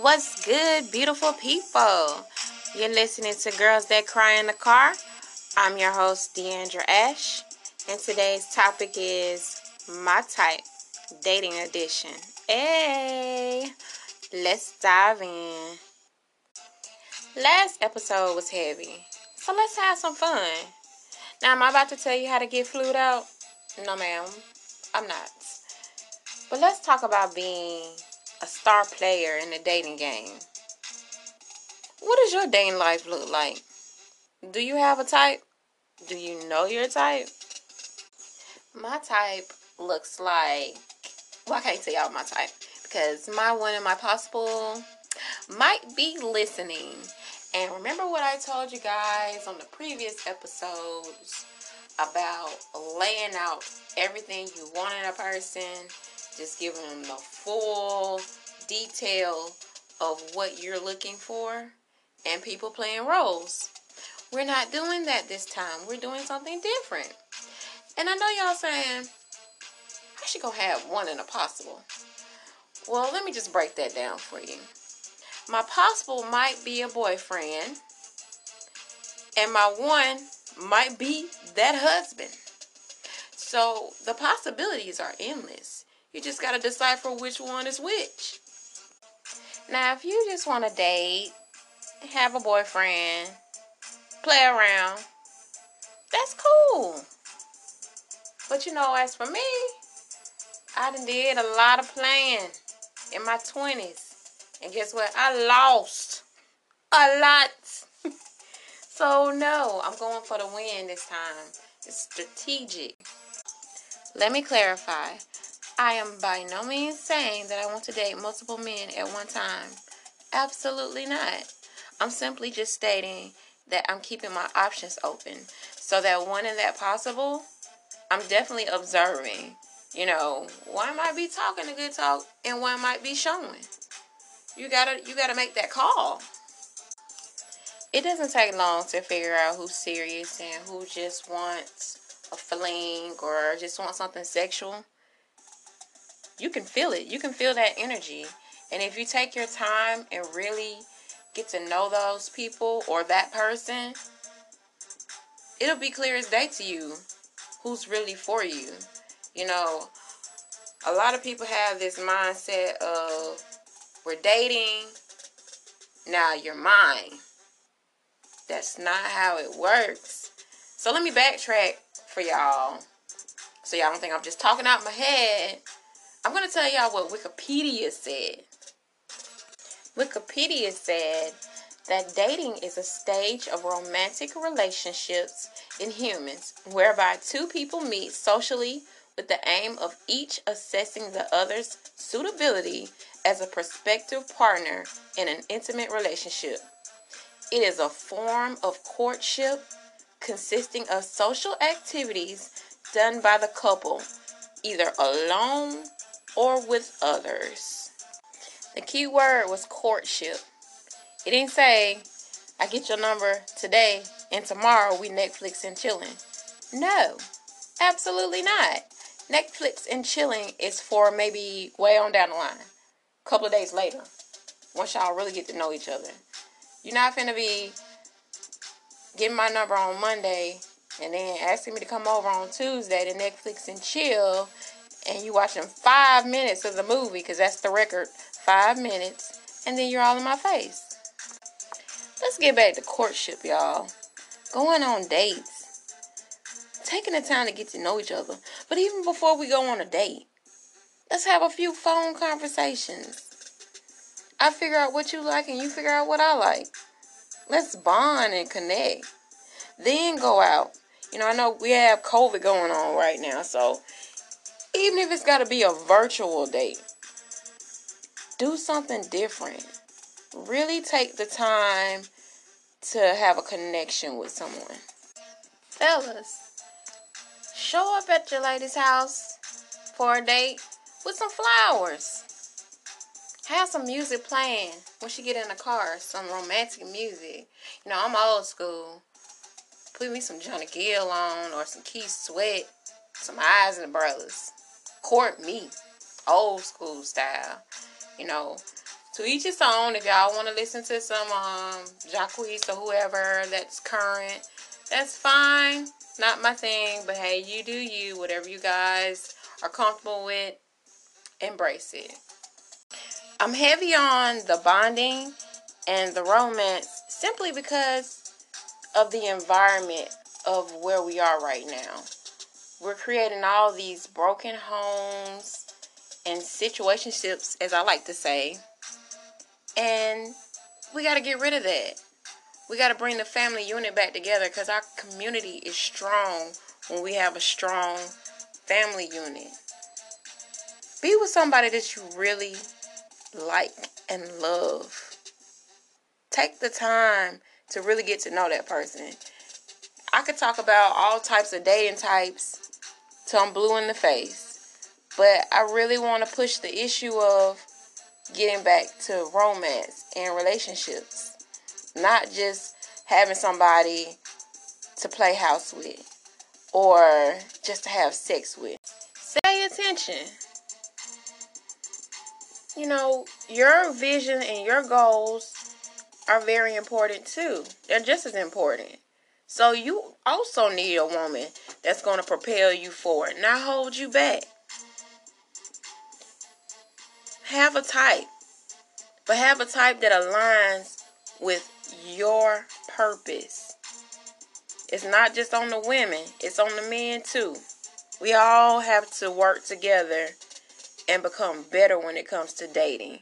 What's good, beautiful people? You're listening to Girls That Cry in the Car. I'm your host, Deandra Ash, and today's topic is My Type Dating Edition. Hey, let's dive in. Last episode was heavy, so let's have some fun. Now, am I about to tell you how to get flued out? No, ma'am, I'm not. But let's talk about being a star player in the dating game. What does your dating life look like? Do you have a type? Do you know your type? My type looks like well, I can't tell y'all my type because my one and my possible might be listening. And remember what I told you guys on the previous episodes about laying out everything you want in a person just giving them the full detail of what you're looking for and people playing roles. We're not doing that this time. We're doing something different. And I know y'all saying, I should go have one in a possible. Well, let me just break that down for you. My possible might be a boyfriend, and my one might be that husband. So the possibilities are endless. You just got to decipher which one is which. Now, if you just want to date, have a boyfriend, play around, that's cool. But you know, as for me, I done did a lot of playing in my 20s. And guess what? I lost a lot. so, no, I'm going for the win this time. It's strategic. Let me clarify. I am by no means saying that I want to date multiple men at one time. Absolutely not. I'm simply just stating that I'm keeping my options open so that one in that possible, I'm definitely observing. You know, one might be talking a good talk and one might be showing. You gotta you gotta make that call. It doesn't take long to figure out who's serious and who just wants a fling or just wants something sexual you can feel it. You can feel that energy. And if you take your time and really get to know those people or that person, it'll be clear as day to you who's really for you. You know, a lot of people have this mindset of we're dating, now you're mine. That's not how it works. So let me backtrack for y'all. So y'all don't think I'm just talking out my head. I'm going to tell y'all what Wikipedia said. Wikipedia said that dating is a stage of romantic relationships in humans whereby two people meet socially with the aim of each assessing the other's suitability as a prospective partner in an intimate relationship. It is a form of courtship consisting of social activities done by the couple, either alone or with others. The key word was courtship. It didn't say, I get your number today and tomorrow we Netflix and chilling. No, absolutely not. Netflix and chilling is for maybe way on down the line, a couple of days later, once y'all really get to know each other. You're not finna be getting my number on Monday and then asking me to come over on Tuesday to Netflix and chill and you watching five minutes of the movie because that's the record five minutes and then you're all in my face. Let's get back to courtship y'all. Going on dates. Taking the time to get to know each other. But even before we go on a date let's have a few phone conversations. I figure out what you like and you figure out what i like. Let's bond and connect. Then go out. You know i know we have covid going on right now so even if it's got to be a virtual date, do something different. Really take the time to have a connection with someone. Fellas, show up at your lady's house for a date with some flowers. Have some music playing when she get in the car, some romantic music. You know, I'm old school. Put me some Johnny Gill on or some Keith Sweat, some Isley Brothers court me, old school style. You know, to each his own. If y'all want to listen to some um Jacquees or whoever that's current, that's fine. Not my thing, but hey, you do you. Whatever you guys are comfortable with, embrace it. I'm heavy on the bonding and the romance simply because of the environment of where we are right now. We're creating all these broken homes and situationships, as I like to say, and we got to get rid of that. We got to bring the family unit back together because our community is strong when we have a strong family unit. Be with somebody that you really like and love. Take the time to really get to know that person. I could talk about all types of dating types till I'm blue in the face, but I really want to push the issue of getting back to romance and relationships, not just having somebody to play house with or just to have sex with. Pay attention. You know, your vision and your goals are very important too. They're just as important. So you also need a woman that's going to propel you forward, not hold you back. Have a type, but have a type that aligns with your purpose. It's not just on the women, it's on the men too. We all have to work together and become better when it comes to dating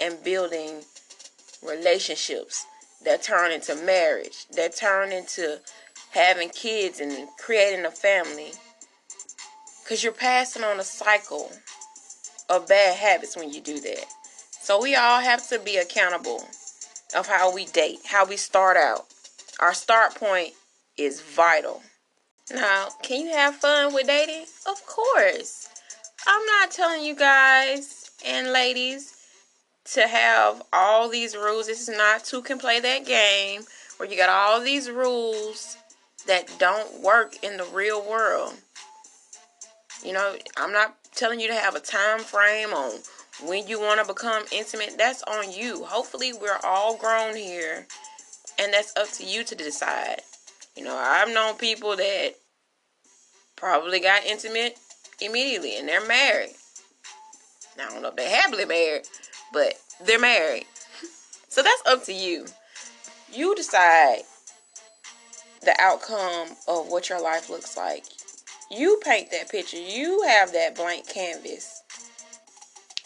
and building relationships that turn into marriage, that turn into having kids and creating a family. Because you're passing on a cycle of bad habits when you do that. So we all have to be accountable of how we date, how we start out. Our start point is vital. Now, can you have fun with dating? Of course. I'm not telling you guys and ladies to have all these rules. This is not two can play that game where you got all these rules that don't work in the real world. You know, I'm not telling you to have a time frame on when you want to become intimate. That's on you. Hopefully, we're all grown here, and that's up to you to decide. You know, I've known people that probably got intimate immediately and they're married. Now, I don't know if they're happily married, but they're married. So that's up to you. You decide the outcome of what your life looks like. You paint that picture. You have that blank canvas.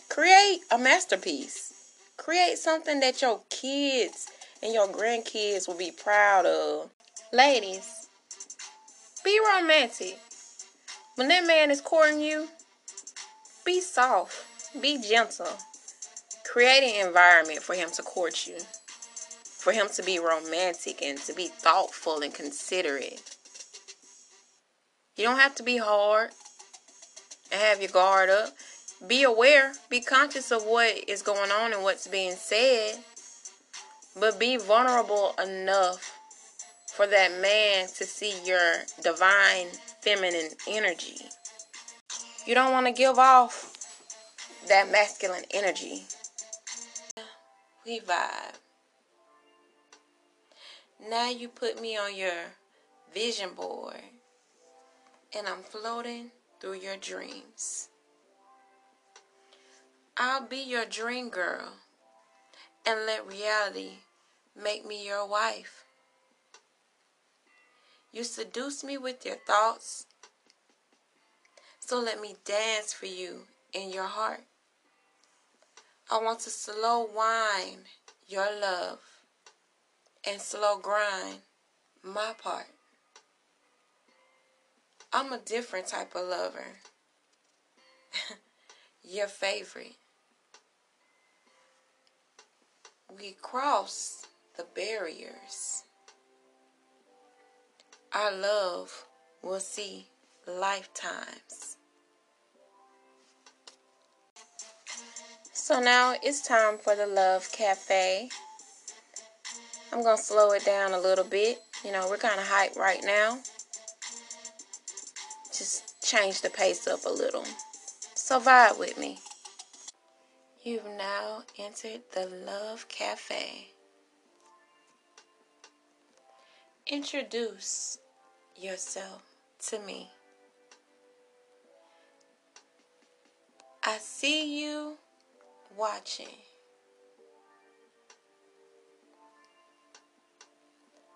Create a masterpiece. Create something that your kids and your grandkids will be proud of. Ladies, be romantic. When that man is courting you, be soft, be gentle. Create an environment for him to court you, for him to be romantic and to be thoughtful and considerate. You don't have to be hard and have your guard up. Be aware, be conscious of what is going on and what's being said, but be vulnerable enough for that man to see your divine feminine energy. You don't want to give off that masculine energy we vibe. Now you put me on your vision board and I'm floating through your dreams. I'll be your dream girl and let reality make me your wife. You seduce me with your thoughts, so let me dance for you in your heart. I want to slow wine your love and slow grind my part. I'm a different type of lover. your favorite. We cross the barriers. Our love will see lifetimes. So now it's time for the Love Cafe. I'm going to slow it down a little bit. You know, we're kind of hyped right now. Just change the pace up a little. So vibe with me. You've now entered the Love Cafe. Introduce yourself to me. I see you watching.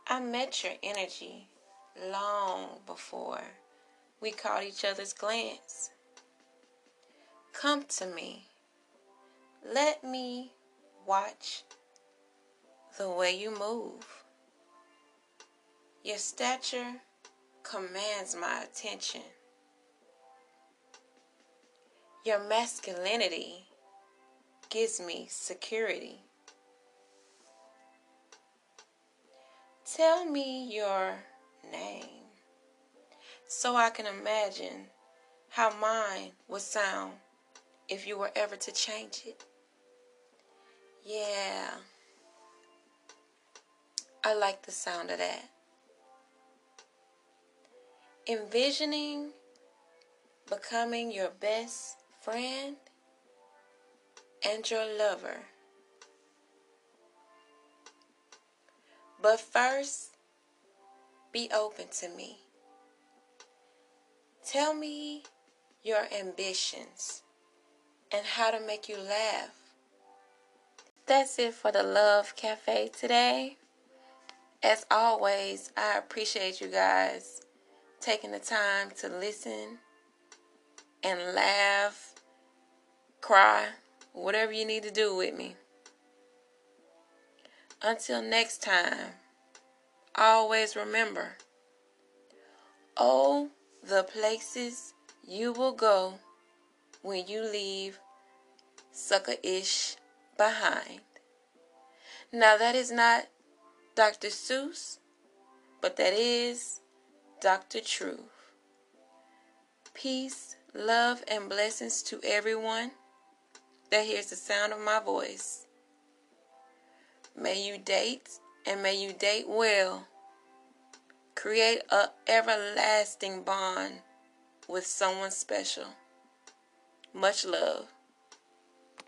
I met your energy long before we caught each other's glance. Come to me. Let me watch the way you move. Your stature commands my attention. Your masculinity gives me security. Tell me your name so I can imagine how mine would sound if you were ever to change it. Yeah, I like the sound of that. Envisioning becoming your best friend and your lover. But first, be open to me. Tell me your ambitions and how to make you laugh. That's it for the Love Cafe today. As always, I appreciate you guys taking the time to listen and laugh, cry, whatever you need to do with me. Until next time, always remember oh, the places you will go when you leave sucker ish behind. Now, that is not Dr. Seuss, but that is Dr. Truth. Peace, love, and blessings to everyone that hears the sound of my voice. May you date and may you date well. Create a everlasting bond with someone special. Much love.